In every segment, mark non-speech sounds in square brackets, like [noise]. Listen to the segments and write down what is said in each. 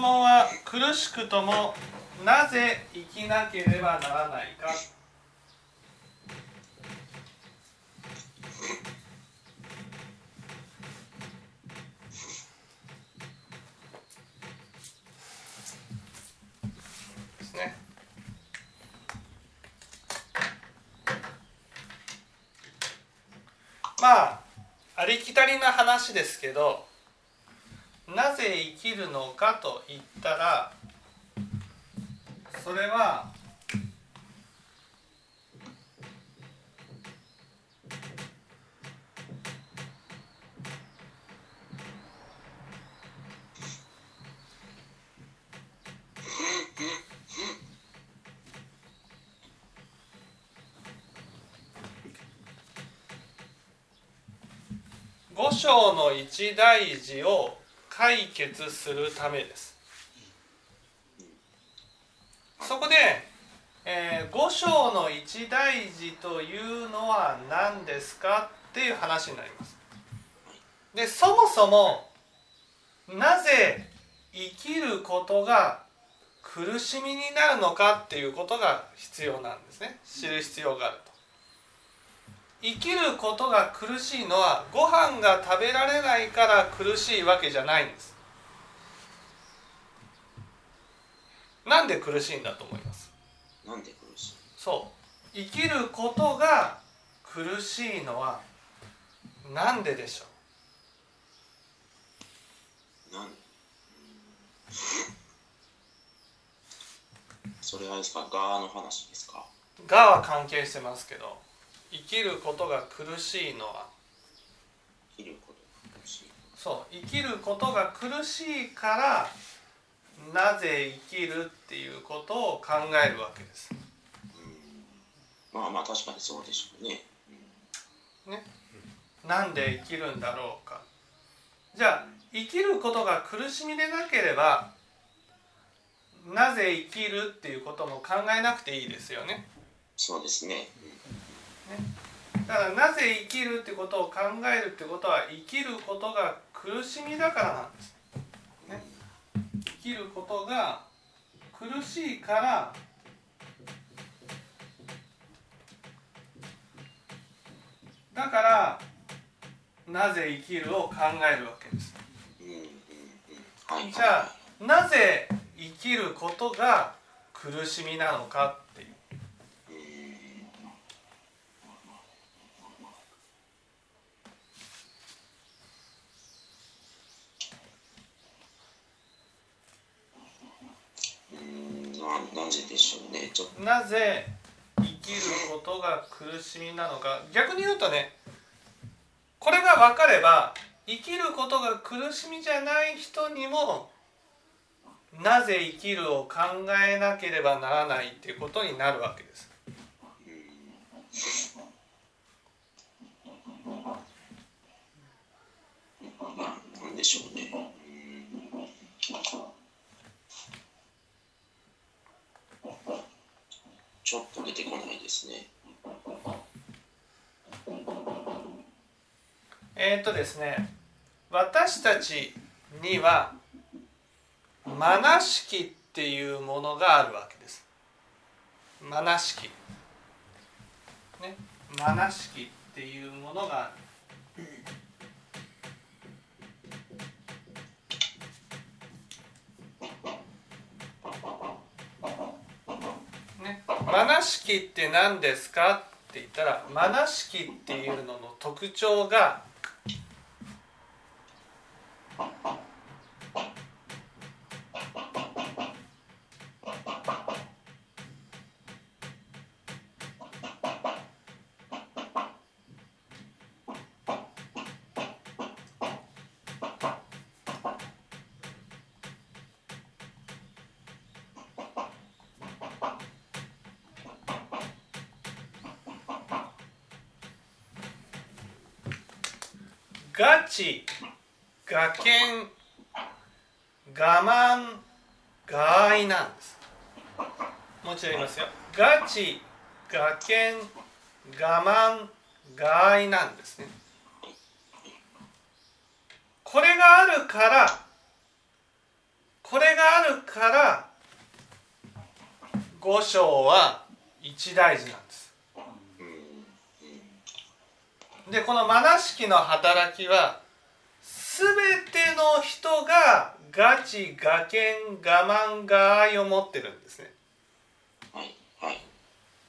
質問は苦しくともなぜ生きなければならないか？ですね。まあありきたりな話ですけどなぜ生きるのかと言ったらそれは五章の一大事を解決するためです。そこで、えー、五章の一大事というのは何ですかっていう話になります。でそもそもなぜ生きることが苦しみになるのかっていうことが必要なんですね。知る必要があると生きることが苦しいのはご飯が食べられないから苦しいわけじゃないんです。なんで苦しいんだと思います？なんで苦しい？そう。生きることが苦しいのはなんででしょう？なんそれはですか？ガーの話ですか？がは関係してますけど生きることが苦しいのは？生きることが苦しいそう生きることが苦しいからなぜ生きるっていうことを考えるわけです。まあまあ確かにそうでしょうね。ね、なんで生きるんだろうか。じゃあ生きることが苦しみでなければなぜ生きるっていうことも考えなくていいですよね。そうですね。ねだからなぜ生きるってことを考えるってことは生きることが苦しみだからなんです。ね、生きることが苦しいからだからなぜ生きるを考えるわけです。じゃあなぜ生きることが苦しみなのかなぜでしょうねなぜ生きることが苦しみなのか逆に言うとねこれが分かれば生きることが苦しみじゃない人にもなぜ生きるを考えなければならないっていうことになるわけです。なんでしょうね。ちょっと出てこないですね。えっ、とですね私たちにはマナ式っていうものがあるわけです。マナ式。ね、マナ式っていうものがある。マナ式って何ですか？って言ったらマナ式っていうのの特徴がガチ、我見、我慢、我愛なんです。もう一度言いますよ。ガチ、我見、我慢、我愛なんですね。これがあるからこれがあるから五章は一大事なんですでこのマナ式の働きは全ての人がガチガケン我慢が愛を持ってるんですね。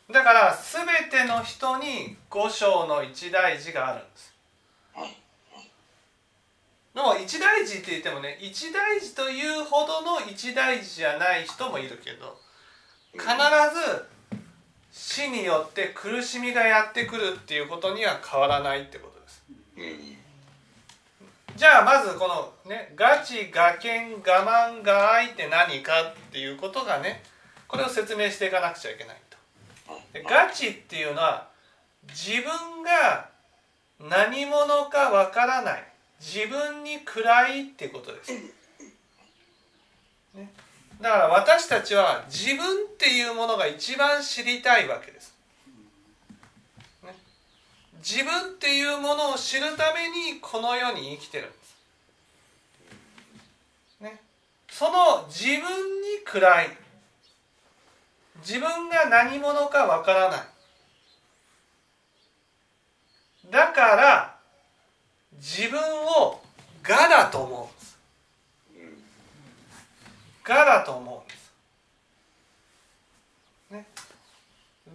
だから全ての人に五章の一大事があるんです。はいでも一大事って言ってもね一大事というほどの一大事じゃない人もいるけど必ず死によって苦しみがやってくるっていうことには変わらないってことです。じゃあまずこのねガチガケン我慢が愛って何かっていうことがねこれを説明していかなくちゃいけないと。でガチっていうのは自分が何者かわからない。自分に暗いってことです、ね、だから私たちは自分っていうものが一番知りたいわけです、自分っていうものを知るためにこの世に生きてるんです、ね、その自分に暗い。自分が何者かわからない。だから自分を我だと思うんです。我だと思うんです。ね。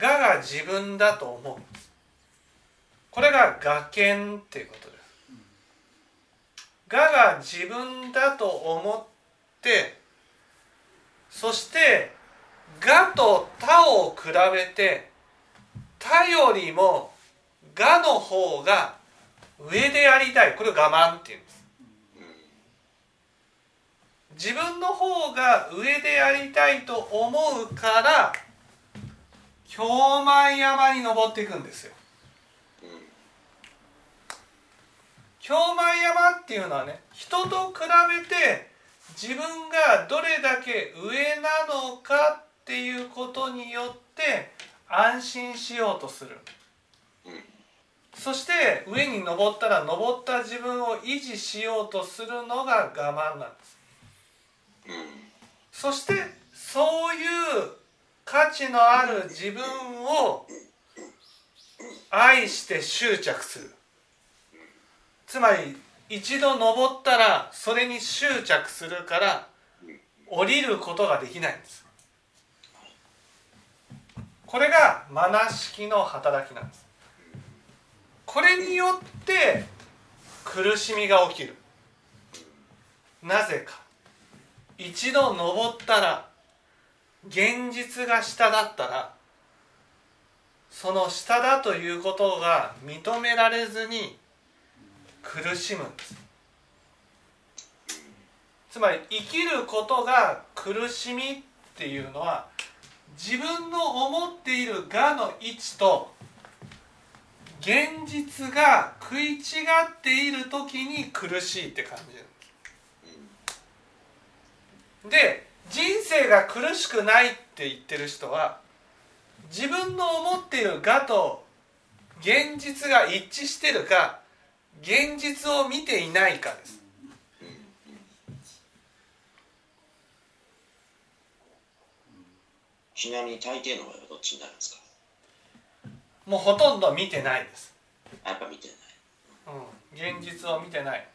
我が自分だと思う。これが我見っていうことです我が自分だと思ってそして我と他を比べて他よりも我の方が上でありたい。これを我慢っていうんです。自分の方が上でありたいと思うから京満山に登っていくんですよ。京満山っていうのはね人と比べて自分がどれだけ上なのかっていうことによって安心しようとする。そして上に登ったら登った自分を維持しようとするのが我慢なんです。そしてそういう価値のある自分を愛して執着するつまり一度登ったらそれに執着するから降りることができないんです。これがマナ式の働きなんです。これによって苦しみが起きる。なぜか。一度登ったら現実が下だったらその下だということが認められずに苦しむんです。つまり生きることが苦しみっていうのは自分の思っている我の位置と現実が食い違っている時に苦しいって感じるで人生が苦しくないって言ってる人は自分の思っている我と現実が一致してるか現実を見ていないかです。ちなみに大抵の場合はどっちになるんですか？もうほとんど見てないです、あやっぱ見てない。うん、現実を見てない。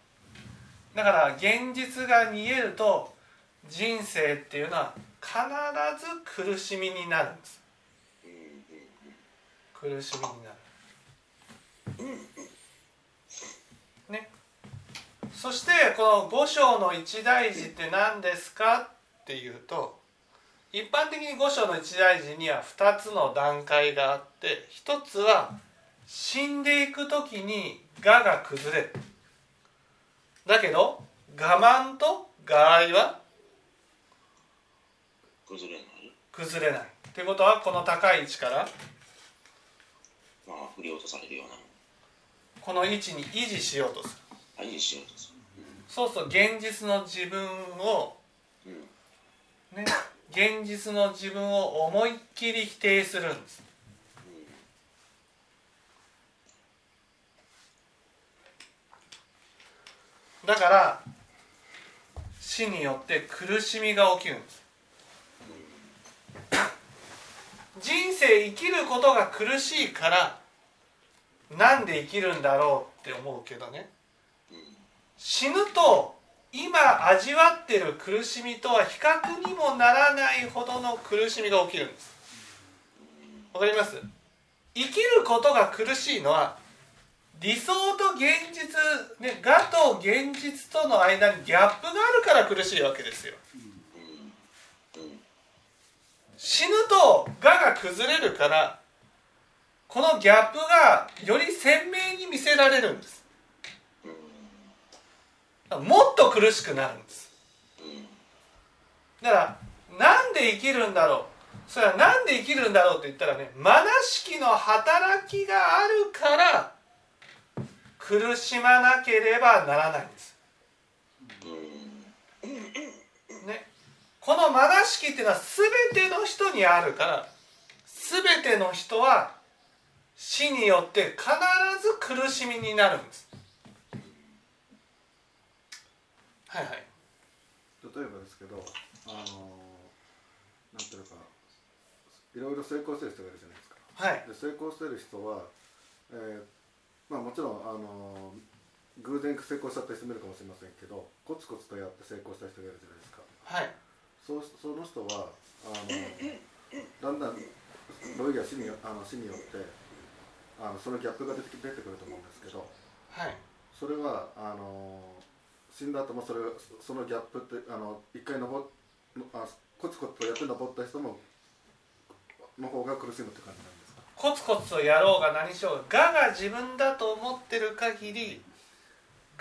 だから現実が見えると人生っていうのは必ず苦しみになるんです。苦しみになる。ねそしてこの五章の一大事って何ですかっていうと一般的に五章の一大事には2つの段階があって一つは死んでいく時に我が崩れる。だけど我慢と我愛は崩れない。崩れない。ってことはこの高い位置からまあ振り落とされるような。この位置に維持しようとする。あいいしようとすそうすると現実の自分をるうん。ね現実の自分を思いっきり否定するんです。だから死によって苦しみが起きるんです。人生生きることが苦しいからなんで生きるんだろうって思うけどね死ぬと今味わってる苦しみとは比較にもならないほどの苦しみが起きるんです。わかります？生きることが苦しいのは理想と現実、ね、我と現実との間にギャップがあるから苦しいわけですよ。死ぬと我が崩れるからこのギャップがより鮮明に見せられるんです。もっと苦しくなるんです。だからなんで生きるんだろう。それはなんで生きるんだろうって言ったらねまなしきの働きがあるから苦しまなければならないんです。ね。このまなしきっていうのは全ての人にあるから全ての人は死によって必ず苦しみになるんです。はいはい。例えばですけどあのなんていうかいろいろ成功してる人がいるじゃないですか。はい。で成功してる人は、えーまあもちろんあの偶然成功しちゃった人もいるかもしれませんけどコツコツとやって成功した人がいるじゃないですか。はい。そうその人はあのだんだんロイヤ死にあの死によってあのそのギャップが出てき出てくると思うんですけどはい。それはあの死んだ後もそれそのギャップってあの一回登っあコツコツとやって登った人もの方が苦しむって感じなんですか？コツコツとやろうが何しようが我が自分だと思ってる限り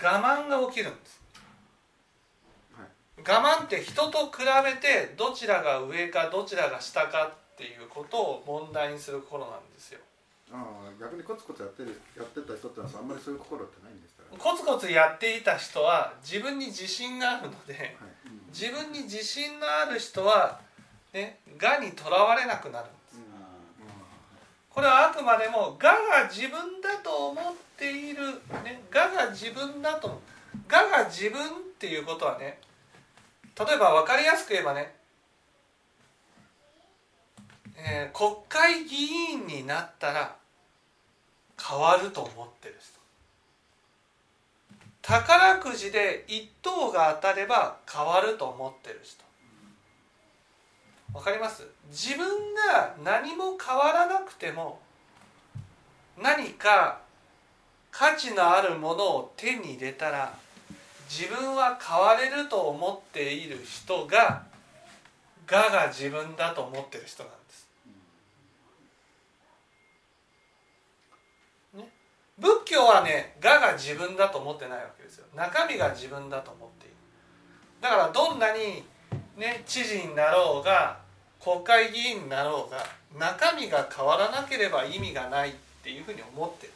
我慢が起きるんです。はい。我慢って人と比べてどちらが上かどちらが下かっていうことを問題にする頃なんですよ。ああ逆にコツコツやってるやってた人ってのはあんまりそういう心ってないんでしたら、コツコツやっていた人は自分に自信があるのではい。自分に自信のある人はね我にとらわれなくなるんです。これはあくまでも我が自分だと思っている、ね、我が自分だと我が自分っていうことはね例えば分かりやすく言えばね、えー国会議員になったら変わると思ってる人宝くじで1等が当たれば変わると思ってる人わかります？自分が何も変わらなくても何か価値のあるものを手に入れたら自分は変われると思っている人が我が自分だと思ってる人なんです。ね、仏教はね我が自分だと思ってないわけですよ。中身が自分だと思っている。だからどんなにね、知事になろうが国会議員になろうが中身が変わらなければ意味がないっていうふうに思ってる。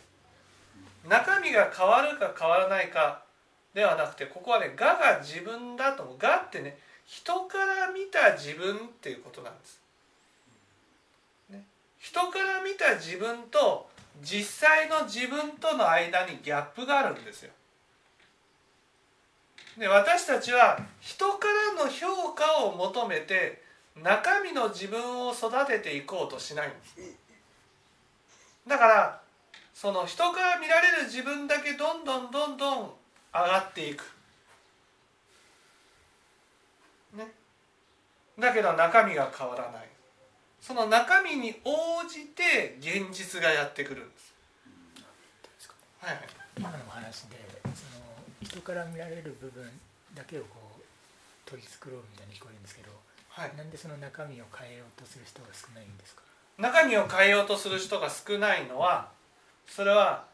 中身が変わるか変わらないかではなくてここはね我が自分だと思う。我ってね人から見た自分っていうことなんです、人から見た自分と実際の自分との間にギャップがあるんですよ。で私たちは人からの評価を求めて中身の自分を育てていこうとしないんです。だからその人から見られる自分だけどんどんどんどん上がっていく。ね。だけど中身が変わらない。その中身に応じて現実がやってくるんです。はいはい。今のお話でその人から見られる部分だけをこう取り繕うみたいに聞こえるんですけど、はい。なんでその中身を変えようとする人が少ないんですか？中身を変えようとする人が少ないのはそれは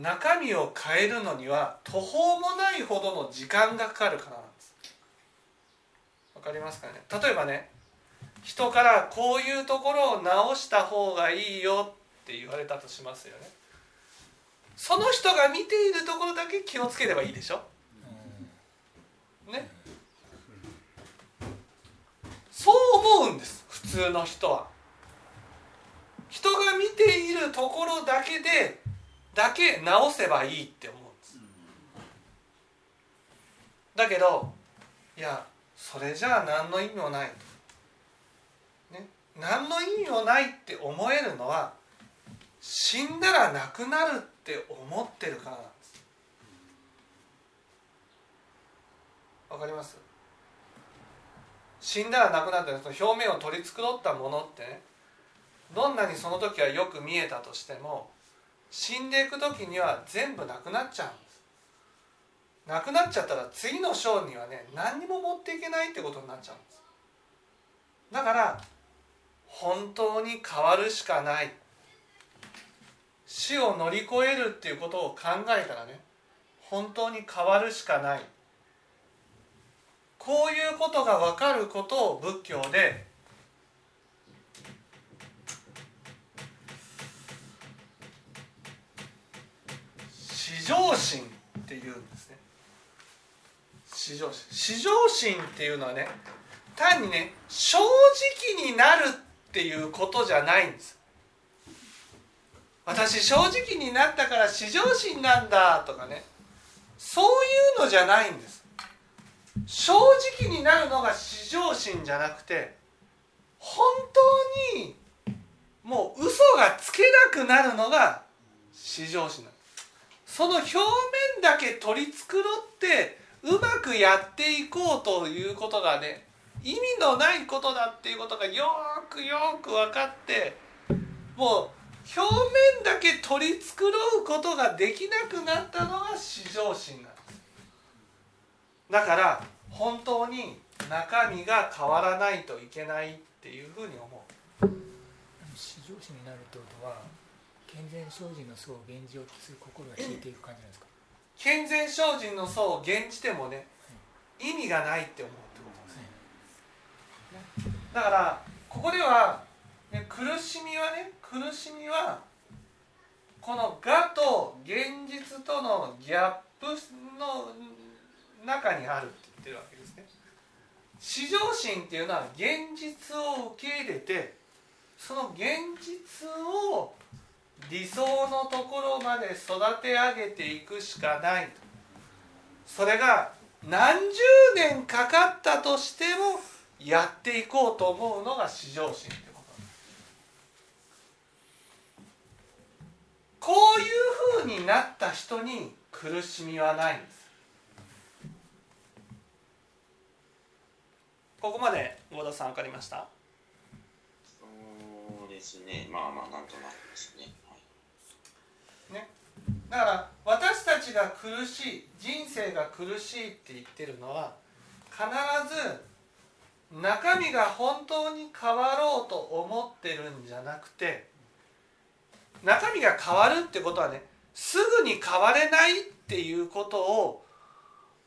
中身を変えるのには途方もないほどの時間がかかるからなんです。わかりますかね？例えばね人からこういうところを直した方がいいよって言われたとしますよね。その人が見ているところだけ気をつければいいでしょ。ね。そう思うんです普通の人は。人が見ているところだけでだけ直せばいいって思うんです。だけどいやそれじゃあ何の意味もないと、ね、何の意味もないって思えるのは死んだらなくなるって思ってるからなんです。わかります？死んだらなくなるってその表面を取り繕ったものってねどんなにその時はよく見えたとしても死んでいく時には全部なくなっちゃうんです。なくなっちゃったら次の章にはね何にも持っていけないってことになっちゃうんです。だから本当に変わるしかない。死を乗り越えるっていうことを考えたらね本当に変わるしかない。こういうことが分かることを仏教で至上心っていうんですね。至上心。至上心っていうのはね単にね正直になるっていうことじゃないんです。私正直になったから至上心なんだとかね。そういうのじゃないんです。正直になるのが至上心じゃなくて本当にもう嘘がつけなくなるのが至上心なんです。その表面だけ取り繕ってうまくやっていこうということがね意味のないことだっていうことがよくよく分かってもう表面だけ取り繕うことができなくなったのが至上心なんです。だから本当に中身が変わらないといけないっていうふうに思う。至上心になるってことは健全精進の層を現状とする心が引いていく感じなんですか？健全精進の層を現じてもね意味がないって思うだからここでは、ね、苦しみはね苦しみはこの我と現実とのギャップの中にあるって言ってるわけですね。至上心っていうのは現実を受け入れてその現実を理想のところまで育て上げていくしかないと。それが何十年かかったとしてもやっていこうと思うのが至上心ってこと。こういうふうになった人に苦しみはないんです。ここまで合田さん分かりました？そうですね。まあまあなんとなくですね、はい、ね。だから私たちが苦しい人生が苦しいって言ってるのは必ず中身が本当に変わろうと思ってるんじゃなくて中身が変わるってことはねすぐに変われないっていうことを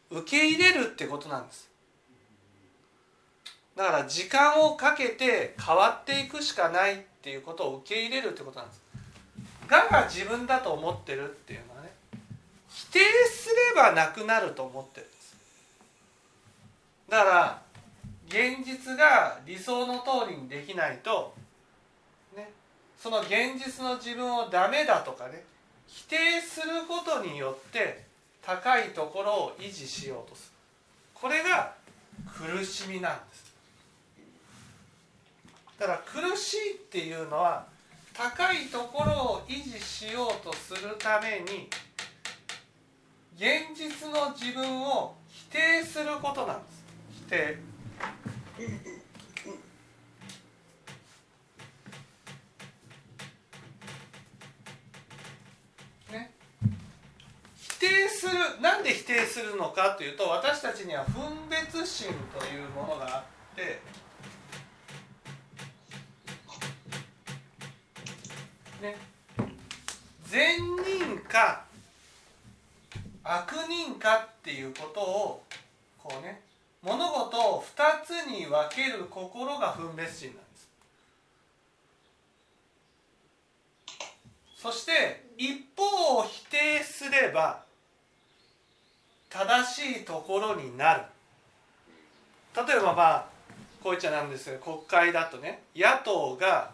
受け入れるってことなんです。だから時間をかけて変わっていくしかないっていうことを受け入れるってことなんです。我が自分だと思ってるっていうのはね否定すればなくなると思ってるんです。だから現実が理想の通りにできないとねその現実の自分をダメだとかね否定することによって高いところを維持しようとする。これが苦しみなんです。だから苦しいっていうのは高いところを維持しようとするために現実の自分を否定することなんです。否定。ね。否定するなんで否定するのかというと私たちには分別心というものがあってね、善人か悪人かっていうことをこうね物事を2つに分ける心が分別心なんです。そして一方を否定すれば正しいところになる。例えばまあこう言っちゃなんですけ国会だとね野党が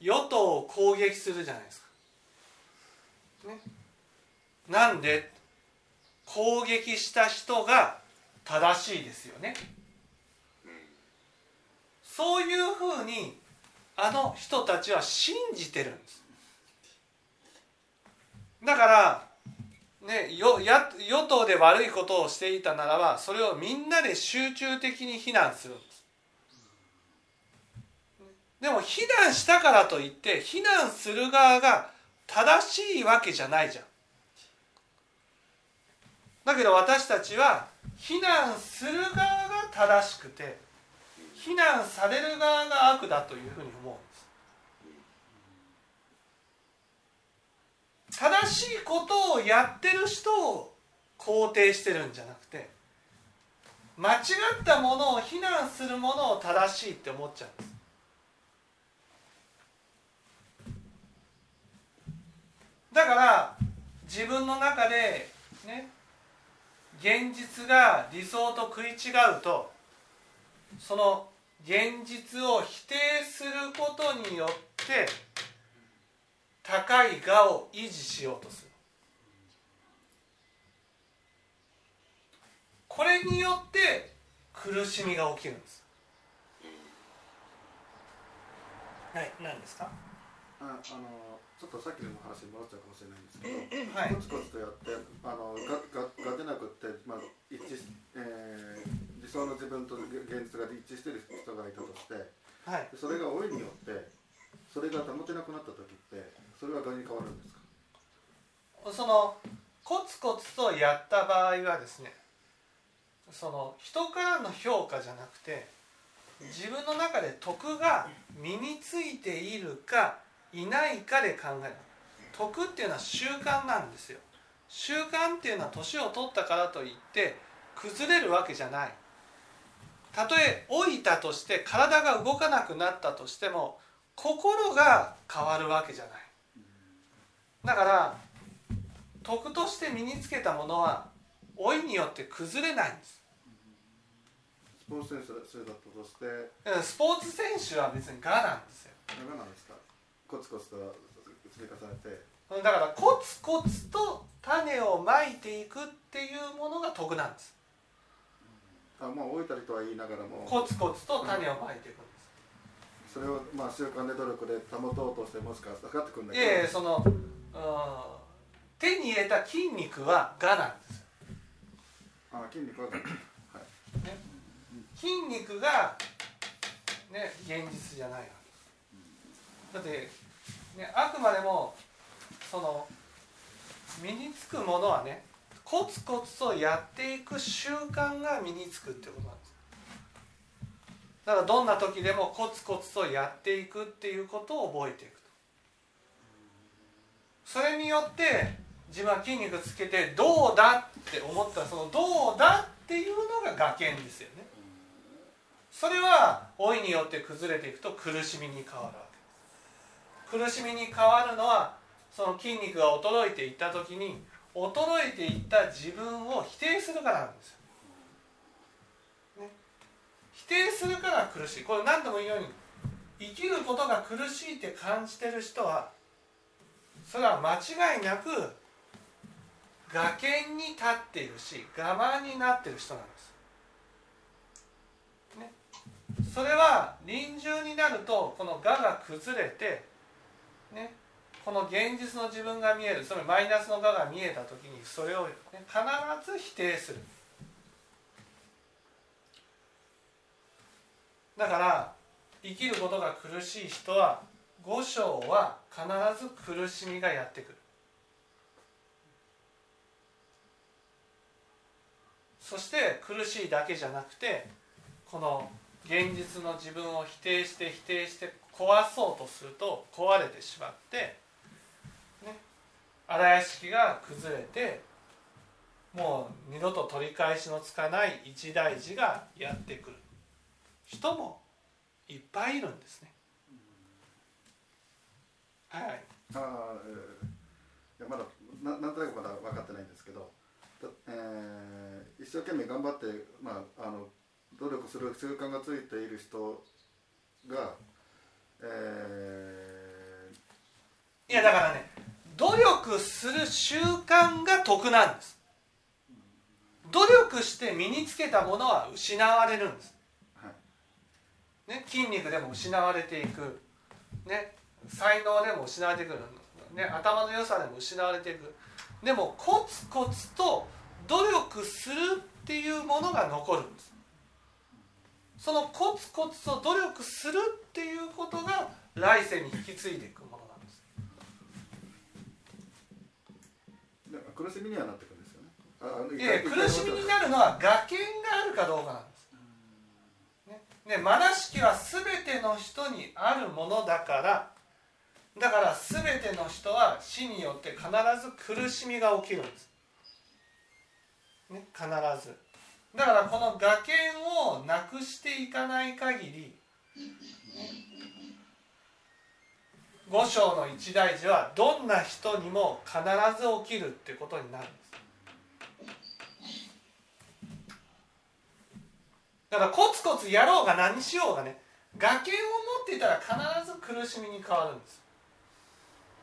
与党を攻撃するじゃないですか。ね、なんで？攻撃した人が正しいですよね。そういうふうにあの人たちは信じてるんです。だからねよや与党で悪いことをしていたならばそれをみんなで集中的に非難するんです。でも非難したからといって非難する側が正しいわけじゃないじゃん。だけど私たちは非難する側が正しくて非難される側が悪だというふうに思うんです。正しいことをやってる人を肯定してるんじゃなくて間違ったものを非難するものを正しいって思っちゃうんです。だから自分の中でね現実が理想と食い違うとその現実を否定することによって高い我を維持しようとする。これによって苦しみが起きるんです。はい何ですか？ああのちょっとさっきの話に戻っちゃうかもしれないけど、はい。コツコツとやってあのががが出なくって、まあ一致しえー理想の自分と現実が一致している人がいたとしてはい。それが老いによってそれが保てなくなった時ってそれは何に変わるんですか？そのコツコツとやった場合はですねその人からの評価じゃなくて自分の中で徳が身についているかいないかで考える徳っていうのは習慣なんですよ。習慣っていうのは年を取ったからといって崩れるわけじゃない。たとえ老いたとして体が動かなくなったとしても心が変わるわけじゃない。だから徳として身につけたものは老いによって崩れないんです。スポーツ選手だったとして。うんスポーツ選手は別に我なんですよ。何なんですか？コツコツと積み重ねて。うんだからコツコツと種をまいていくっていうものが徳なんです。あまあ老いたりとは言いながらも。コツコツと種をまいていくんです。それをまあ習慣で努力で保とうとしてもしかしたらかかってくるんだいけど。やいやその、うん、手に入れた筋肉は我なんです。あ筋肉ははい。筋肉がね現実じゃないわけだって、ね、あくまでもその身につくものはねコツコツとやっていく習慣が身につくってことなんです。だからどんな時でもコツコツとやっていくっていうことを覚えていくと。それによって自分は筋肉つけてどうだって思ったそのどうだっていうのが我見ですよね。それは老いによって崩れていくと苦しみに変わる苦しみに変わるのはその筋肉が衰えていった時に衰えていった自分を否定するからなんですよ、ね、否定するから苦しい。これ何度も言うように生きることが苦しいって感じてる人はそれは間違いなく崖に立っているし我慢になってる人なんです。ね。それは臨終になるとこの我が崩れてね。この現実の自分が見えるつまりマイナスの我が見えた時にそれを、ね、必ず否定する。だから生きることが苦しい人は五章は必ず苦しみがやってくる。そして苦しいだけじゃなくてこの現実の自分を否定して否定して壊そうとすると壊れてしまってね荒屋敷が崩れてもう二度と取り返しのつかない一大事がやってくる人もいっぱいいるんですね。はい、ああ、えーいやまだななんとなくまだ分かってないんですけど、えー一生懸命頑張って、まあ、あの努力する習慣がついている人が、えいやだからね努力する習慣が得なんです。努力して身につけたものは失われるんです、はい。ね、筋肉でも失われていく、ね、才能でも失われていく、ね、頭の良さでも失われていく。でもコツコツと努力するっていうものが残るんですそのコツコツと努力するっていうことが来世に引き継いでいくものなんですで苦しみにはなってくるんですよねい苦しみになるのは学研があるかどうかなんです。ね、でまなしきは全ての人にあるものだからだから全ての人は死によって必ず苦しみが起きるんです。ね、必ず。だからこの学研をなくしていかない限り、五章の一大事はどんな人にも必ず起きるってことになるんです。だからコツコツやろうが何しようがね崖を持っていたら必ず苦しみに変わるんです。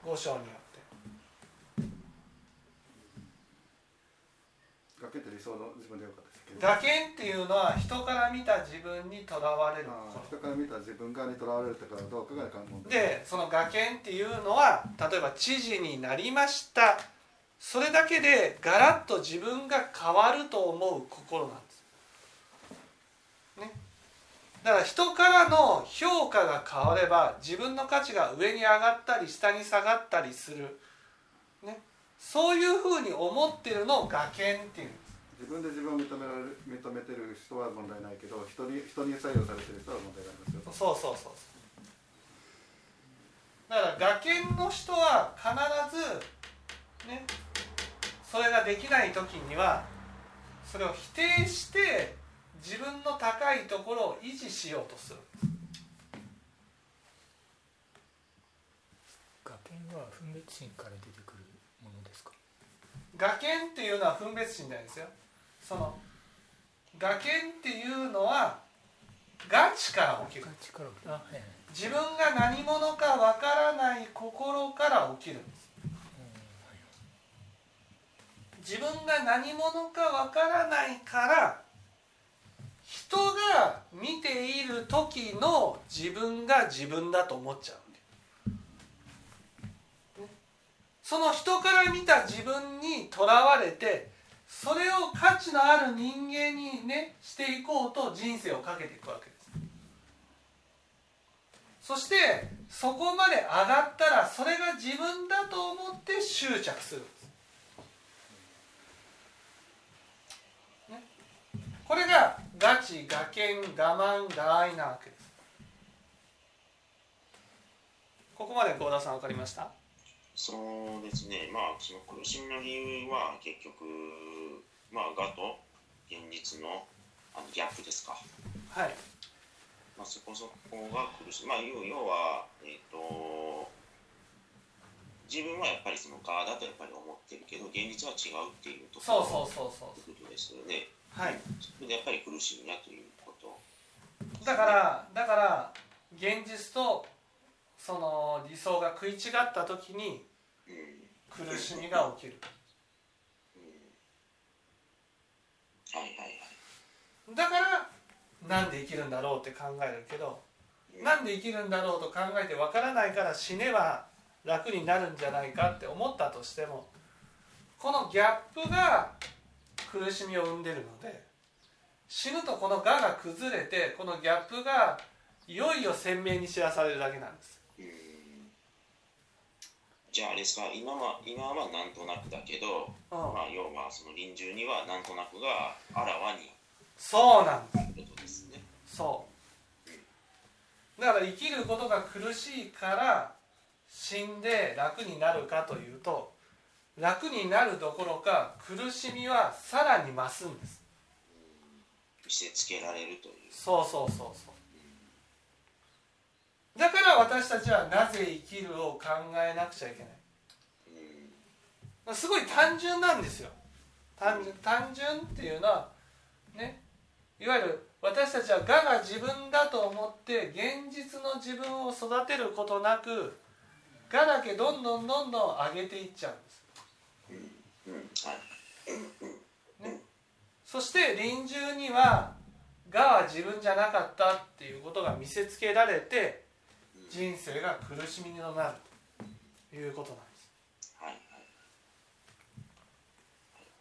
五章によって。崖って理想の自分でよかったですけど崖っていうのは人から見た自分にとらわれる。人から見た自分側にとらわれるとかどうかが問と題でその崖っていうのは例えば知事になりました。それだけでガラッと自分が変わると思う心なんです。ね。だから人からの評価が変われば自分の価値が上に上がったり下に下がったりする、ね、そういうふうに思ってるのを崖っていう自分で自分を認められる認めてる人は問題ないけど人に人に採用されてる人は問題がありますよと。そうそうそうそう。だから崖の人は必ずねそれができない時にはそれを否定して自分の高いところを維持しようとする。学研は分別心から出てくるものですか？崖っていうのは分別心なんですよその崖っていうのはガチから起きる。自分が何者かわからない心から起きるんです。自分が何者かわからないから人が見ている時の自分が自分だと思っちゃうその人から見た自分にとらわれてそれを価値のある人間にねしていこうと人生をかけていくわけです。そしてそこまで上がったらそれが自分だと思って執着するんです。ね。これがガチガケン我慢我愛なわけです。ここまで合田さん分かりました？そうですね、まあ、その苦しみの理由は結局、まあ、我と現実のあのギャップですか。はいまあ、そこそこが苦しい。まあ、要要は、えっ、と、自分はやっぱりその我だとやっぱり思ってるけど、現実は違うっていうところそうそうそうそうということですよね。はいそれでやっぱり苦しみだということ。だからだから現実とその理想が食い違った時にうん。苦しみが起きる。だからなんで生きるんだろうって考えるけどなんで生きるんだろうと考えてわからないから死ねば楽になるんじゃないかって思ったとしてもこのギャップが苦しみを生んでるので死ぬとこの我が崩れてこのギャップがいよいよ鮮明に知らされるだけなんです。じゃああれですか今は今はなんとなくだけど、うん。まあ、要はその臨終にはなんとなくがあらわにそうなんです。ね。そう。だから生きることが苦しいから死んで楽になるかというと楽になるどころか苦しみはさらに増すんです。見せつけられるという。そうそうそうそうだから私たちはなぜ生きるを考えなくちゃいけない。うんすごい単純なんですよ。単純単純っていうのはねいわゆる私たちは我が自分だと思って現実の自分を育てることなく我だけどんどんどんどん上げていっちゃうんです。うんはい。そして臨終にはがは自分じゃなかったっていうことが見せつけられて人生が苦しみになるということなんです。はいはい。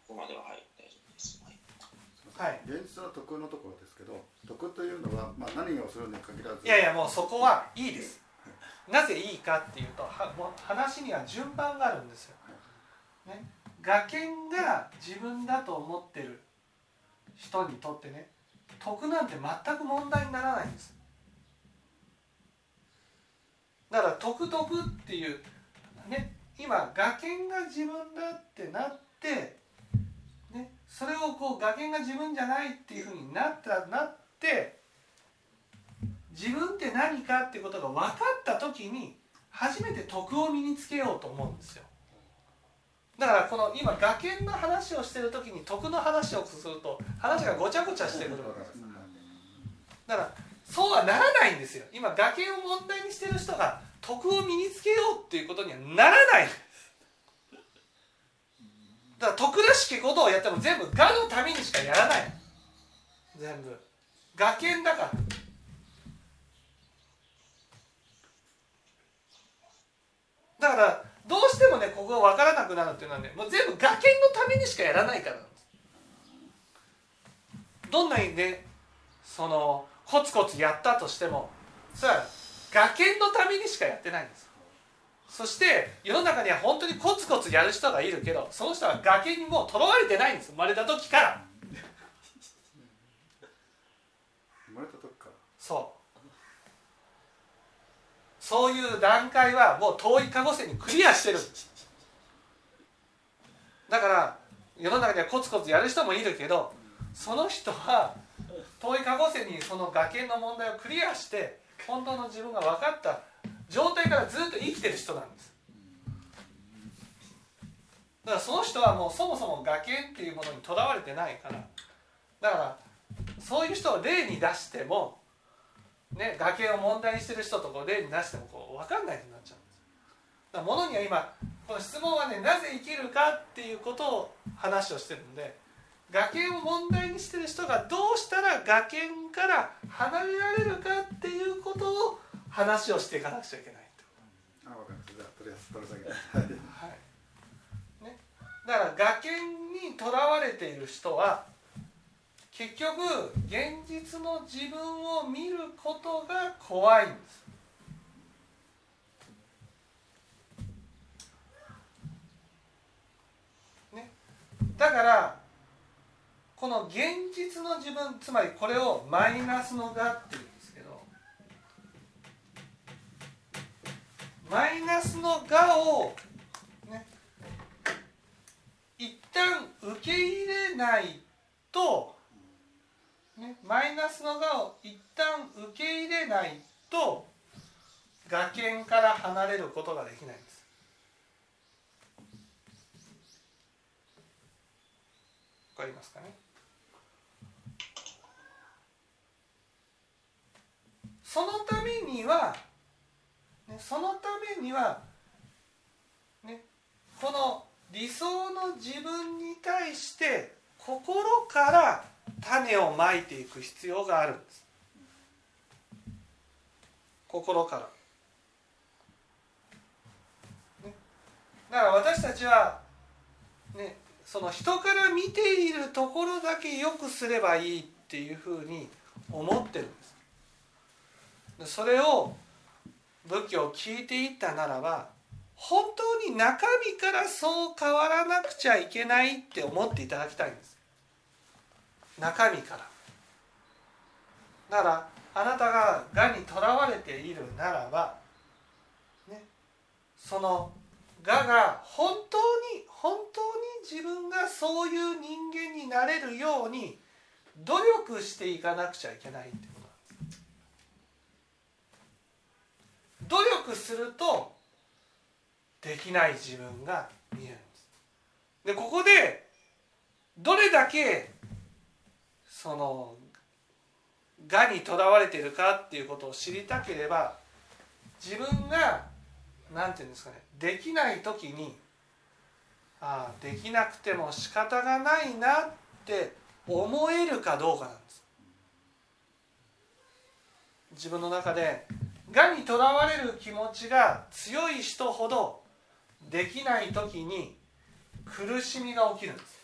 ここまでははい大丈夫です。はい。はい。現実の徳のところですけど徳というのは、まあ、何をするに限らずいやいやもうそこはいいです。なぜいいかっていうとはもう話には順番があるんですよ、ね、我見が自分だと思ってる人にとってね得なんて全く問題にならないんですだから得得っていうね今我見が自分だってなって、ね、それをこう我見が自分じゃないっていうふうになったなって自分って何かっていうことが分かった時に初めて徳を身につけようと思うんですよ。だからこの今我見の話をしてる時に徳の話をすると話がごちゃごちゃしてくるんです。だからそうはならないんですよ。今崖を問題にしてる人が徳を身につけようっていうことにはならない。だから徳らしきことをやっても全部我のためにしかやらない。全部。崖だから。だからどうしてもねここが分からなくなるっていうのはねもう全部崖のためにしかやらないからどんなにねそのコツコツやったとしてもそれは崖のためにしかやってないんです。そして世の中には本当にコツコツやる人がいるけどその人は崖にもうとらわれてないんです。生まれた時から。生まれた時から。そう。そういう段階はもう遠い過去世にクリアしてる。だから世の中にはコツコツやる人もいるけどその人は遠い過去世にその崖の問題をクリアして本当の自分が分かった状態からずっと生きてる人なんです。だからその人はもうそもそも崖っていうものにとらわれてないから。だからそういう人を例に出してもね、崖を問題にしてる人とこう例に出してもこう分かんないようになっちゃうんです。だから物には今この質問はねなぜ生きるかっていうことを話をしてるんで崖を問題にしてる人がどうしたら崖から離れられるかっていうことを話をしていかなくちゃいけないってこあ分かりましたじゃあと。りあえず取り下げ、だから崖にとらわれている人は結局現実の自分を見ることが怖いんです。ね、だからこの現実の自分つまりこれをマイナスの我っていうんですけどマイナスの我をね一旦受け入れないとね、マイナスの我を一旦受け入れないと崖から離れることができないんです。わかりますかね？そのためには、ね、そのためには、ね、この理想の自分に対して心から種をまいていく必要があるんです。心から、ね、だから私たちはねその人から見ているところだけ良くすればいいっていうふうに思ってる。んですそれを仏教を聞いていったならば本当に中身からそう変わらなくちゃいけないって思っていただきたいんです。中身から。だからあなたががにとらわれているならば、ね、そのがが本当に本当に自分がそういう人間になれるように努力していかなくちゃいけないってことなんです努力するとできない自分が見えるんです。でここでどれだけそのがにとらわれてるかっていうことを知りたければ自分が何て言うんですかねできない時にああできなくても仕方がないなって思えるかどうかなんです。自分の中でがにとらわれる気持ちが強い人ほどできない時に苦しみが起きるんです。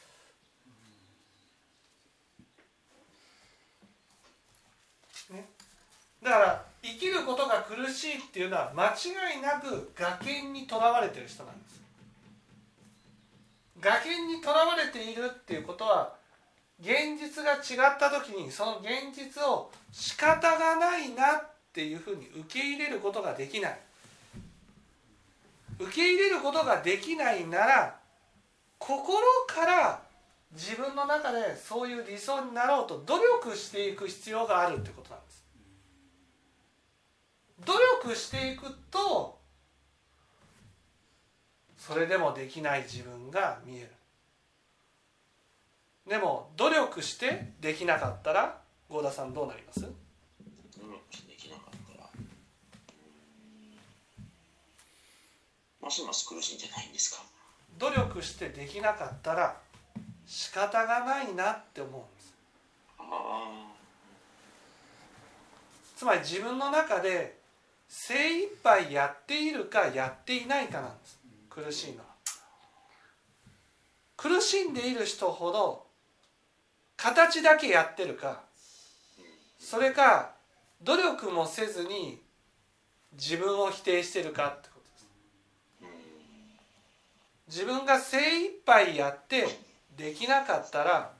ね、だから生きることが苦しいっていうのは間違いなく崖にとらわれてる人なんです。崖にとらわれているっていうことは現実が違った時にその現実を仕方がないなっていうふうに受け入れることができない。受け入れることができないなら心から自分の中でそういう理想になろうと努力していく必要があるってことなんです。努力していくとそれでもできない自分が見える。でも努力してできなかったら合田さんどうなります努力してできなかったらますます苦しいんじゃないんですか？努力してできなかったら仕方がないなって思うんです。あつまり自分の中で精一杯やっているかやっていないかなんです。苦しいのは。苦しんでいる人ほど形だけやってるか。それか努力もせずに自分を否定してるかって自分が精一杯やってできなかったら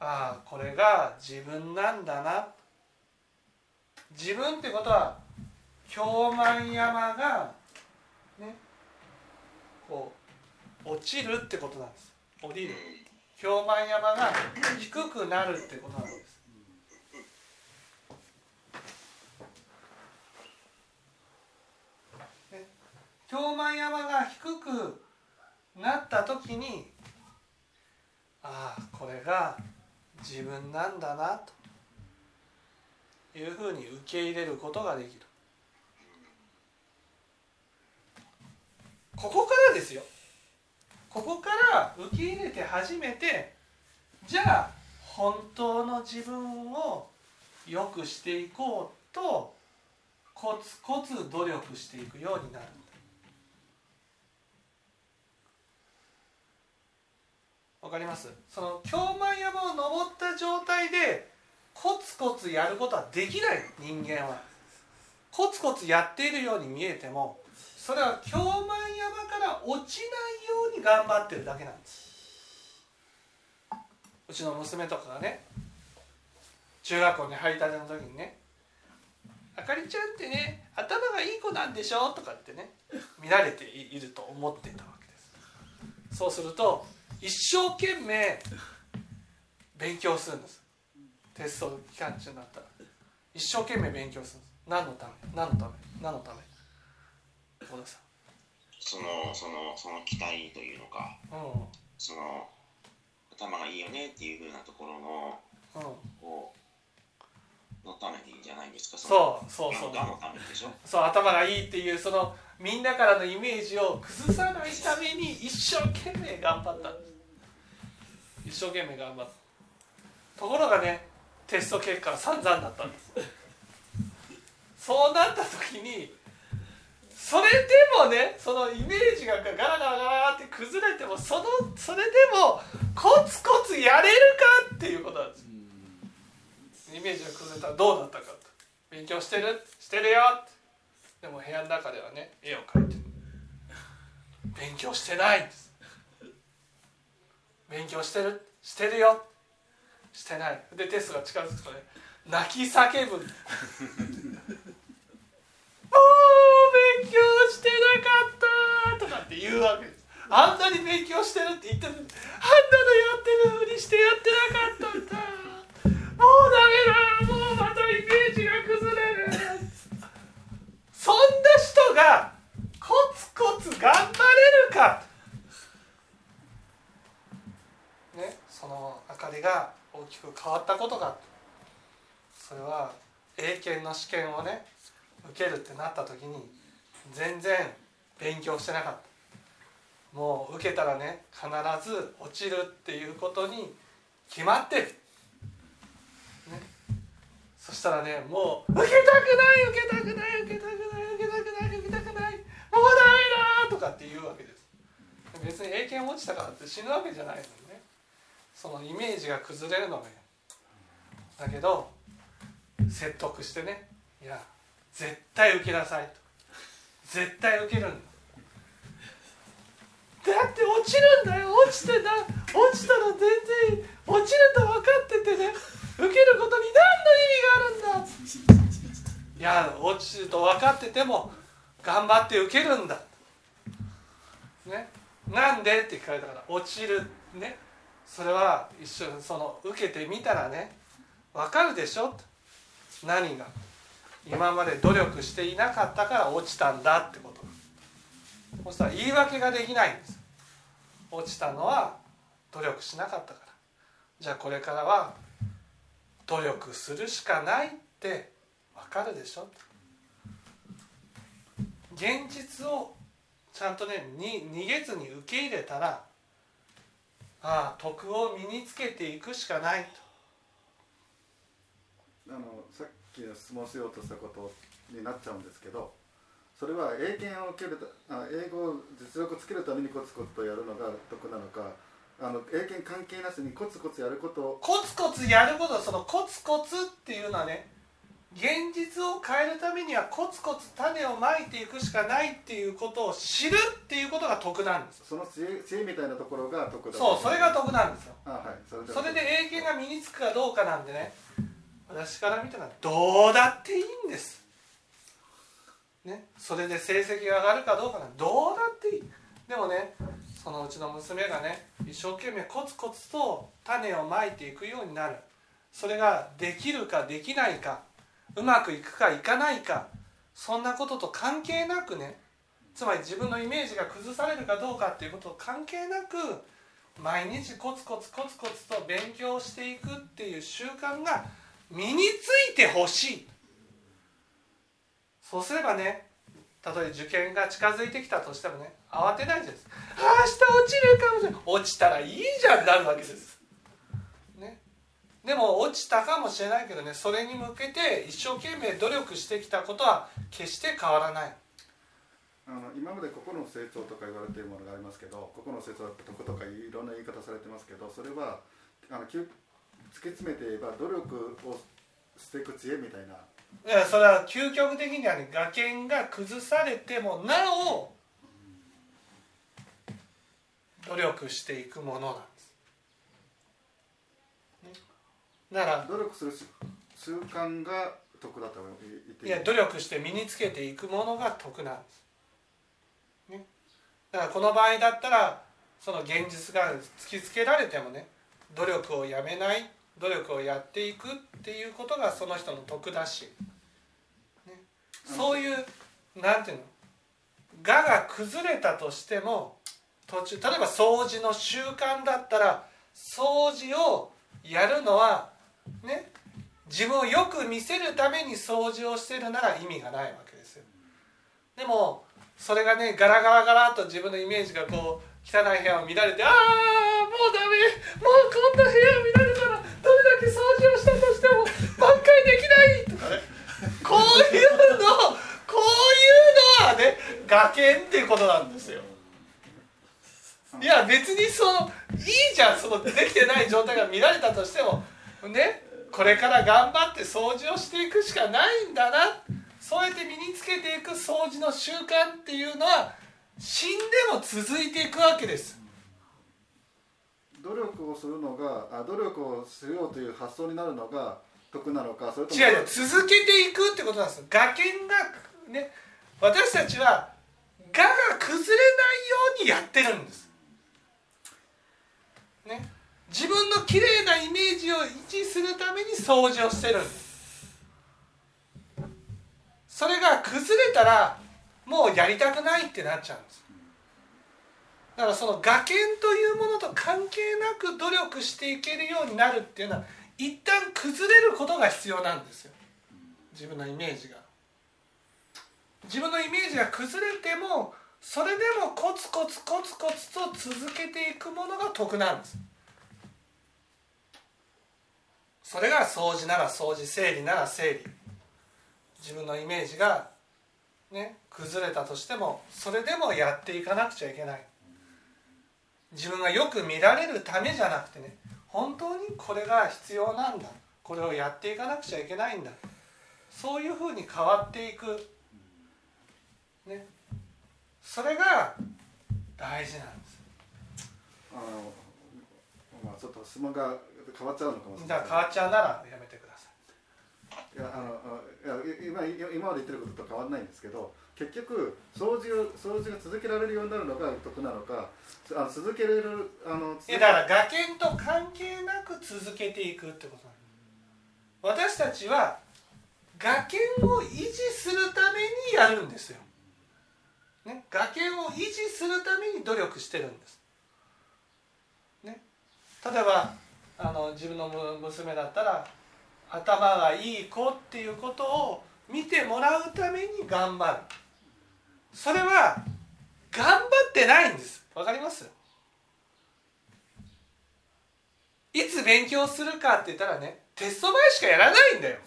ああこれが自分なんだな。自分ってことは京満山がねこう落ちるってことなんです。降りる。京満山が低くなるってことなんです。ね。京満山が低くなった時にああこれが自分なんだなというふうに受け入れることができる。ここからですよ。ここから受け入れて初めてじゃあ本当の自分を良くしていこうとコツコツ努力していくようになる。わかります？その京満山を登った状態でコツコツやることはできない人間は。コツコツやっているように見えてもそれは京満山から落ちないように頑張ってるだけなんです。うちの娘とかがね中学校に入りたての時にね「あかりちゃんってね頭がいい子なんでしょ?」とかってね見られていると思ってたわけです。そうすると一生懸命勉強するんです。テスト期間中になったら。一生懸命勉強するんです。何のため？何のため？何のため？小田さそのそのその期待というのか。んうん。その頭がいいよねっていうふうなところのうん。こうのためでいいんじゃないんですか？そうそうそう。がのためでしょ？そう頭がいいっていうそのみんなからのイメージを崩さないために一生懸命頑張った。んです一生懸命頑張った。ところがねテスト結果が散々だったんです。そうなった時にそれでもねそのイメージがガラガラガラって崩れてもそのそれでもコツコツやれるかっていうことなんです。イメージが崩れたらどうなったかと勉強してる？してるよて。でも部屋の中ではね絵を描いてる。勉強してないんです。勉強してる？してるよ。してない。でテストが近づくとね泣き叫ぶ [laughs] もう勉強してなかった。とかって言うわけです。あんなに勉強してるって言ってあんなのやってるふりしてやってなかったんだ。もうダメだ。もうまたイメージが崩れる。そんな人がコツコツ頑張れるかねその明かりが大きく変わったことがそれは英検の試験をね受けるってなった時に全然勉強してなかった。もう受けたらね必ず落ちるっていうことに決まってる、ね、そしたらねもう「受けたくない受けたくない受けたくない受けたくない受けたくないもうダメだ!」とかって言うわけです。別に英検落ちたからって死ぬわけじゃないのそのイメージが崩れるのがだけど説得してね。いや絶対受けなさいと。絶対受けるんだ。だって落ちるんだよ。落ちてな落ちたら全然落ちると分かっててね。受けることに何の意味があるんだ。いや落ちると分かってても頑張って受けるんだ。ね。なんで？って聞かれたから落ちる。ね。それは一緒にその受けてみたらね分かるでしょ？何が？今まで努力していなかったから落ちたんだってこと。そしたら言い訳ができないんです。落ちたのは努力しなかったから。じゃあこれからは努力するしかないって分かるでしょ？現実をちゃんとねに逃げずに受け入れたらああ徳を身につけていくしかないあのさっきの質問しようとしたことになっちゃうんですけどそれは英検を受けるあ英語を実力をつけるためにコツコツとやるのが得なのかあの英検関係なしにコツコツやることを。コツコツやることそのコツコツっていうのはね現実を変えるためにはコツコツ種をまいていくしかないっていうことを知るっていうことが得なんですその知恵みたいなところが得だそうそれが得なんですよ。あはい。それでそれで英検が身につくかどうかなんでね。私から見たらどうだっていいんです。ね。それで成績が上がるかどうかなんてどうだっていい。でもねそのうちの娘がね一生懸命コツコツと種をまいていくようになる。それができるかできないかうまくいくかいかないかそんなことと関係なくねつまり自分のイメージが崩されるかどうかっていうことと関係なく毎日コツコツコツコツと勉強していくっていう習慣が身についてほしい。そうすればねたとえ受験が近づいてきたとしてもね慌てないじゃないですか。明日落ちるかもしれない。落ちたらいいじゃんなるわけです、でも落ちたかもしれないけどねそれに向けて一生懸命努力してきたことは決して変わらない。あの今まで個々の成長とか言われているものがありますけど個々の成長とかとかいろんな言い方されてますけどそれはあのきゅ突き詰めて言えば努力をしていく知恵みたいな。いやそれは究極的にはね崖が崩されてもなお努力していくものなんですねだから努力するし習慣が得だと言っていい。いや努力して身につけていくものが得なんです、ね、だからこの場合だったらその現実が突きつけられてもね努力をやめない努力をやっていくっていうことがその人の得だし、ね、そういうなんていうの？我が崩れたとしても途中例えば掃除の習慣だったら掃除をやるのはね。自分をよく見せるために掃除をしてるなら意味がないわけですよ。でもそれがねガラガラガラと自分のイメージがこう汚い部屋を見られてああもうダメもうこんな部屋を見られたらどれだけ掃除をしたとしても挽回できないとかね。こういうのこういうのはね崖っていうことなんですよ。いや別にそのいいじゃんそのできてない状態が見られたとしてもねこれから頑張って掃除をしていくしかないんだな。そうやって身につけていく掃除の習慣っていうのは死んでも続いていくわけです。努力をするのがあ努力をしようという発想になるのが得なのかそれとも違う続けていくってことなんです崖がね私たちは我が崩れないようにやってるんです。ね自分の綺麗なイメージを維持するために掃除をしてるんです。それが崩れたらもうやりたくないってなっちゃうんです。だからその崖というものと関係なく努力していけるようになるっていうのは一旦崩れることが必要なんですよ。自分のイメージが。自分のイメージが崩れてもそれでもコツコツコツコツと続けていくものが得なんです。それが掃除なら掃除整理なら整理。自分のイメージがね崩れたとしてもそれでもやっていかなくちゃいけない。自分がよく見られるためじゃなくてね本当にこれが必要なんだ。これをやっていかなくちゃいけないんだ。そういうふうに変わっていく、ね、それが大事なんです。あのまあちょっと質問が変わっちゃうのかもしれない。変わっちゃうならやめてください。いやあのあいや今今まで言ってることと変わらないんですけど結局掃除を掃除が続けられるようになるのが得なのかあの続けれるあのいやだから学研と関係なく続けていくってことなんです。私たちは学研を維持するためにやるんですよ、ね、学研を維持するために努力してるんです、ね、例えばあの自分の娘だったら頭がいい子っていうことを見てもらうために頑張る。それは頑張ってないんです。わかります？いつ勉強するかって言ったらねテスト前しかやらないんだよ。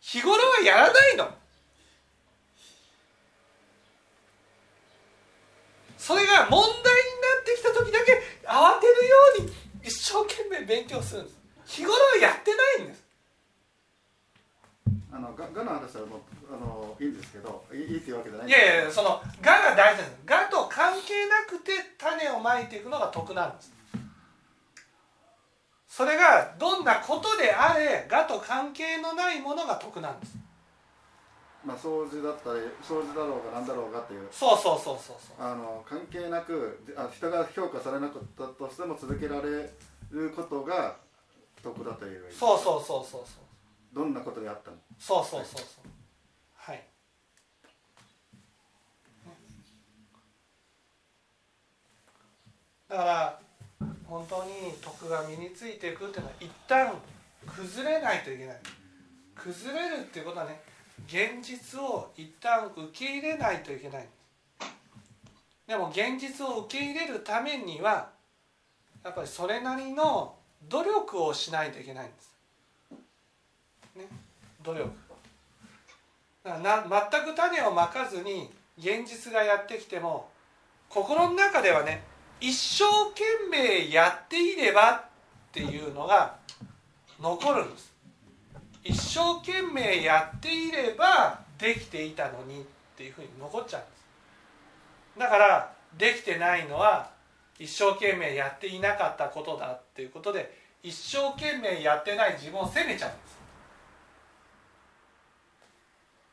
日頃はやらないの。それが問題になってきた時だけ慌てるように一生懸命勉強するんです。日頃はやってないんです。あのががの話はもうあのいいんですけどいいいいっていうわけじゃないいやいやその「が」が大事なんです「が」と関係なくて種をまいていくのが得なんです。それがどんなことであれ「が」と関係のないものが得なんですまあ掃除だったり掃除だろうが何だろうがっていうそうそうそうそうそう。あの関係なくあ人が評価されなかったとしても続けられることが得だという。そうそうそうそうそう。どんなことであってもそうそうそうそう。はい。だから本当に徳が身についていくっていうのは一旦崩れないといけない。崩れるっていうことはね現実を一旦受け入れないといけない。でも現実を受け入れるためにはやっぱりそれなりの努力をしないといけないんです。ね努力。だからな全く種をまかずに現実がやってきても心の中ではね一生懸命やっていればっていうのが残るんです。一生懸命やっていればできていたのにっていうふうに残っちゃうんです。だからできてないのは一生懸命やっていなかったことだっていうことで一生懸命やってない自分を責めちゃうんです。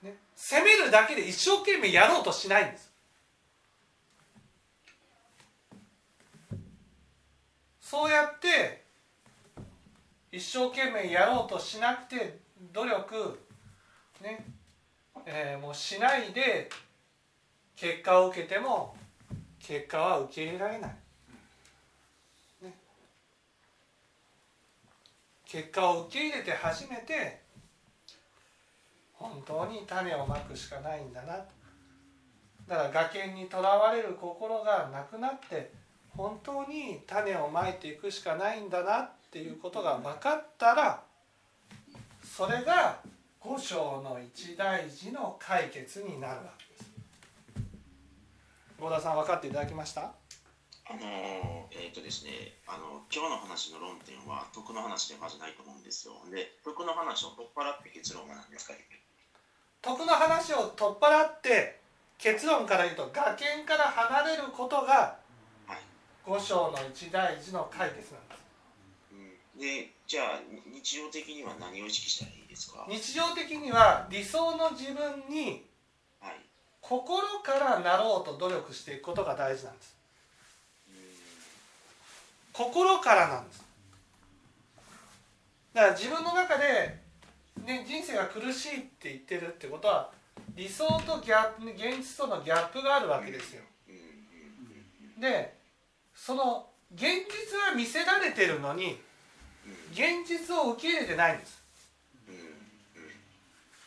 ね、責めるだけで一生懸命やろうとしないんです。そうやって一生懸命やろうとしなくて努力ね、えー、もうしないで結果を受けても結果は受け入れられない、ね、結果を受け入れて初めて本当に種をまくしかないんだな。だから崖にとらわれる心がなくなって本当に種をまいていくしかないんだなっていうことが分かったらそれが五章の一大事の解決になるわけです。合田さん分かっていただきました？あのえっ、ー、とですねあの今日の話の論点は徳の話でまずないと思うんですよ。で徳の話を取っ払って結論は何ですか？徳の話を取っ払って結論から言うと崖から離れることが五章の一大事の解決なんです、うん、でじゃあ日常的には何を意識したらいいですか？日常的には理想の自分に心からなろうと努力していくことが大事なんです。心からなんです。だから自分の中で、ね、人生が苦しいって言ってるってことは理想とギャップ現実とのギャップがあるわけですよ。でその現実は見せられてるのに現実を受け入れてないんです。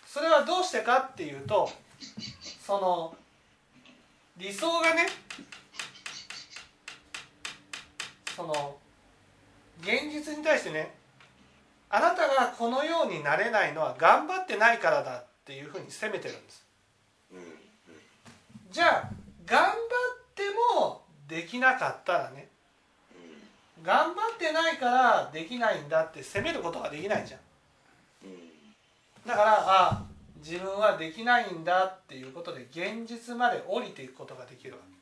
それはどうしてかっていうとその理想がねその現実に対してねあなたがこのようになれないのは頑張ってないからだっていうふうに責めてるんです。じゃあ頑張ってもできなかったらねう頑張ってないからできないんだって責めることができないじゃん。んうん。だからあ自分はできないんだっていうことで現実まで降りていくことができるわけ。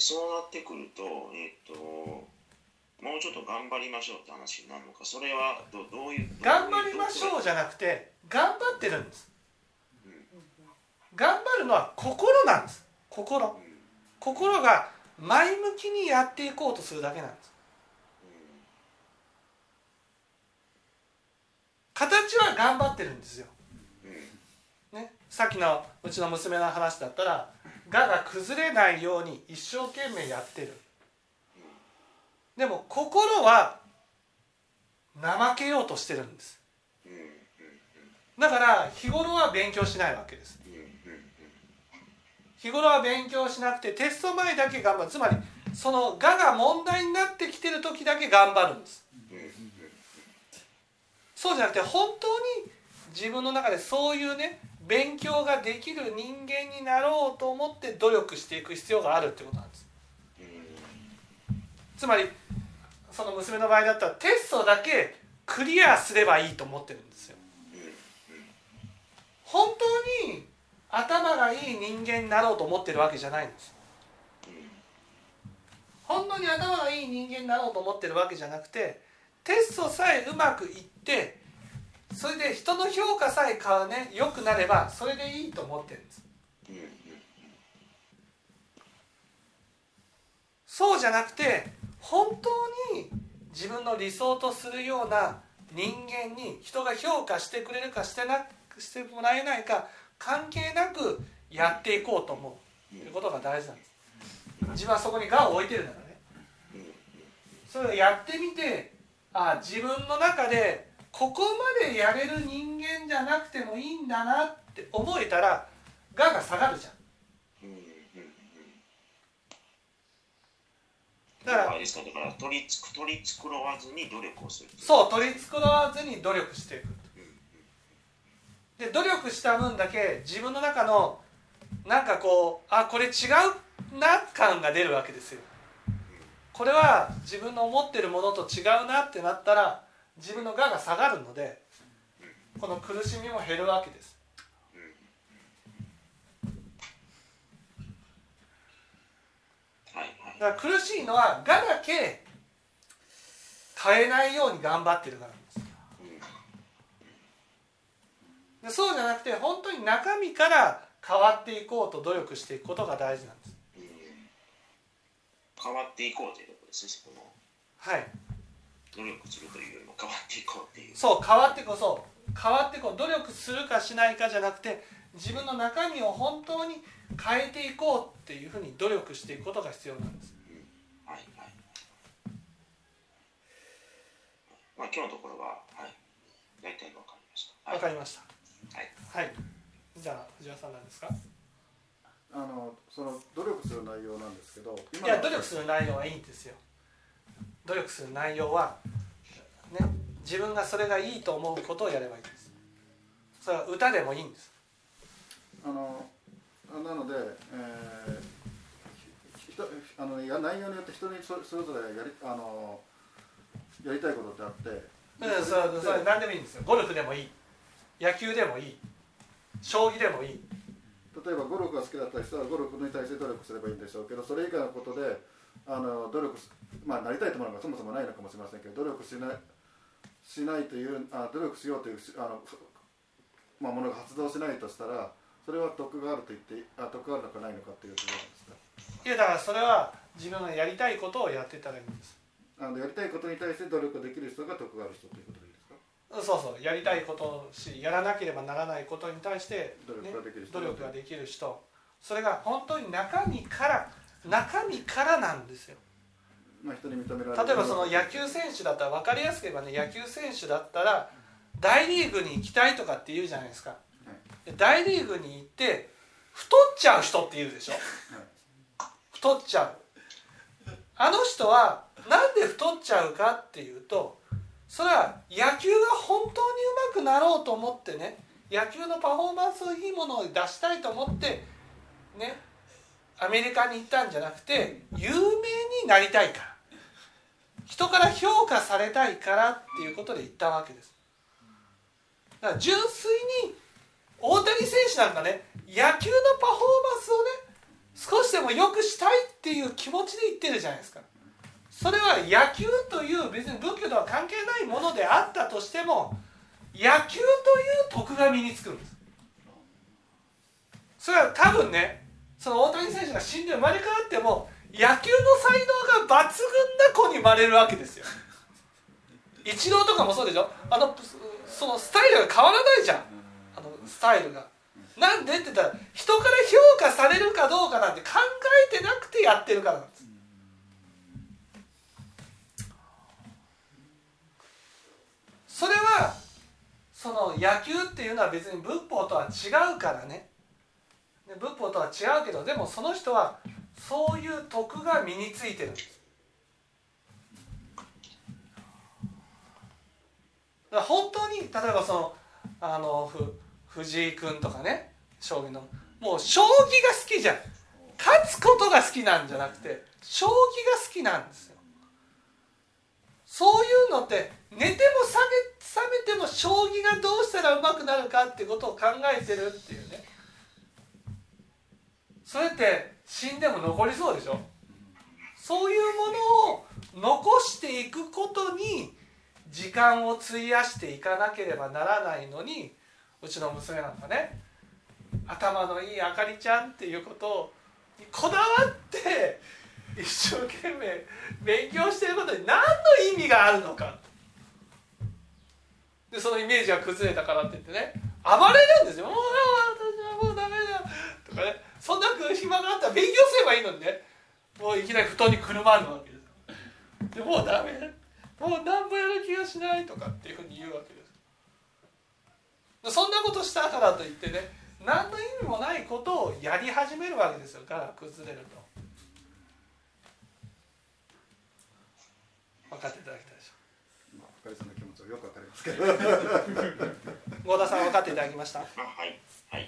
そうなってくると、えっと、もうちょっと頑張りましょうって話になるのか、それはどどういう。頑張りましょうじゃなくて頑張ってるんです。頑張るのは心なんです。心。うん。心が前向きにやっていこうとするだけなんです。形は頑張ってるんですよ、ね、さっきのうちの娘の話だったら「が」が崩れないように一生懸命やってる。でも心は怠けようとしてるんです。だから日頃は勉強しないわけです。日頃は勉強しなくてテスト前だけ頑張る。つまりその「が」が問題になってきてる時だけ頑張るんです。そうじゃなくて本当に自分の中でそういうね勉強ができる人間になろうと思って努力していく必要があるってことなんです。つまりその娘の場合だったらテストだけクリアすればいいと思ってるんですよ。本当に頭がいい人間になろうと思ってるわけじゃないんです。本当に頭がいい人間になろうと思ってるわけじゃなくてテストさえうまくいってそれで人の評価さえかね良くなればそれでいいと思ってるんです。そうじゃなくて本当に自分の理想とするような人間に人が評価してくれるかしてなしてもらえないか関係なくやっていこうと思う。ということが大事なんです。自分はそこに「が」を置いてるならね。それをやってみてあ自分の中でここまでやれる人間じゃなくてもいいんだなって思えたら「が」が下がるじゃん。だから取り繕わずに努力をするそう取り繕わずに努力していくで努力した分だけ自分の中のなんかこうあこれ違うな感が出るわけですよ。これは自分の思ってるものと違うなってなったら自分の我が下がるのでこの苦しみも減るわけです。だから苦しいのは我だけ変えないように頑張ってるからなんですでそうじゃなくて本当に中身から変わっていこうと努力していくことが大事なんです。うん。変わっていこうということですねそこの。はい。努力するというよりも変わっていこうっていう。そう変わってこそ変わってこう。努力するかしないかじゃなくて自分の中身を本当に変えていこうっていうふうに努力していくことが必要なんです。はいはい。まあ今日のところははい。大体わかりました。わかりましたはい。はいじゃあ藤原さんなんですか？あのその努力する内容なんですけどい今や努力する内容はいいんですよ。努力する内容はね自分がそれがいいと思うことをやればいいんです。それは歌でもいいんです。あのあなので、えーひひとあのや内容によって人にそそれぞれやりあのやりたいことってあって。うんそれそれ何でもいいんですよ。ゴルフでもいい。野球でもいい将棋でもいい。例えばゴルフが好きだった人はゴルフに対して努力すればいいんでしょうけどそれ以外のことであの努力すまあなりたいと思うのがそもそもないのかもしれませんけど努力しないしないというあ努力しようというしあの、ふまあ、ものが発動しないとしたらそれは得があると言ってあ得があるのかないのかっていうところなんですか？いやだからそれは自分がやりたいことをやってたらいいんです。あのやりたいことに対して努力ができる人が得がある人ということそうそうやりたいことしやらなければならないことに対して、努力ねができる人。努力ができる人。それが本当に中身から中身からなんですよ。まあ、人に認められる。例えばその野球選手だったら分かりやすく言えばね野球選手だったら大リーグに行きたいとかって言うじゃないですか。で大リーグに行って太っちゃう人って言うでしょ。太っちゃう。あの人はなんで太っちゃうかっていうとそれは野球が本当にうまくなろうと思ってね野球のパフォーマンスをいいものを出したいと思ってねアメリカに行ったんじゃなくて有名になりたいから人から評価されたいからっていうことで行ったわけです。だから純粋に大谷選手なんかね野球のパフォーマンスをね少しでも良くしたいっていう気持ちで言ってるじゃないですか。それは野球という別に仏教とは関係ないものであったとしても野球という徳が身につくんです。それは多分ねその大谷選手が死んで生まれ変わっても野球の才能が抜群な子に生まれるわけですよ。イチローとかもそうでしょ？あのそのスタイルが変わらないじゃん。あのスタイルが。なんでって言ったら人から評価されるかどうかなんて考えてなくてやってるからなんです。それはその野球っていうのは別に仏法とは違うからね。仏法とは違うけどでもその人はそういう徳が身についてる。んです本当に例えばそのあのふ藤井君とかね将棋の。もう将棋が好きじゃん。勝つことが好きなんじゃなくて将棋が好きなんですよ。そういうのって寝ても覚めても将棋がどうしたらうまくなるかってことを考えてるっていうね。それって死んでも残りそうでしょ？そういうものを残していくことに時間を費やしていかなければならないのにうちの娘なんかね頭のいいあかりちゃんっていうことにこだわって一生懸命勉強していることに何の意味があるのか。でそのイメージが崩れたからって言ってね。暴れるんですよ「もう私はもうダメだ」とかね。そんな暇があったら勉強すればいいのにね。もういきなり布団にくるまるわけですでもうダメ。もう何もやる気がしないとかっていうふうに言うわけです。そんなことしたからといってね。何の意味もないことをやり始めるわけですよ。から崩れると。分かっていただきたいでしょまあ、深井さんの気持ちはよくわかりますけど。[laughs] 合田さん分かっていただきました？あはい。はい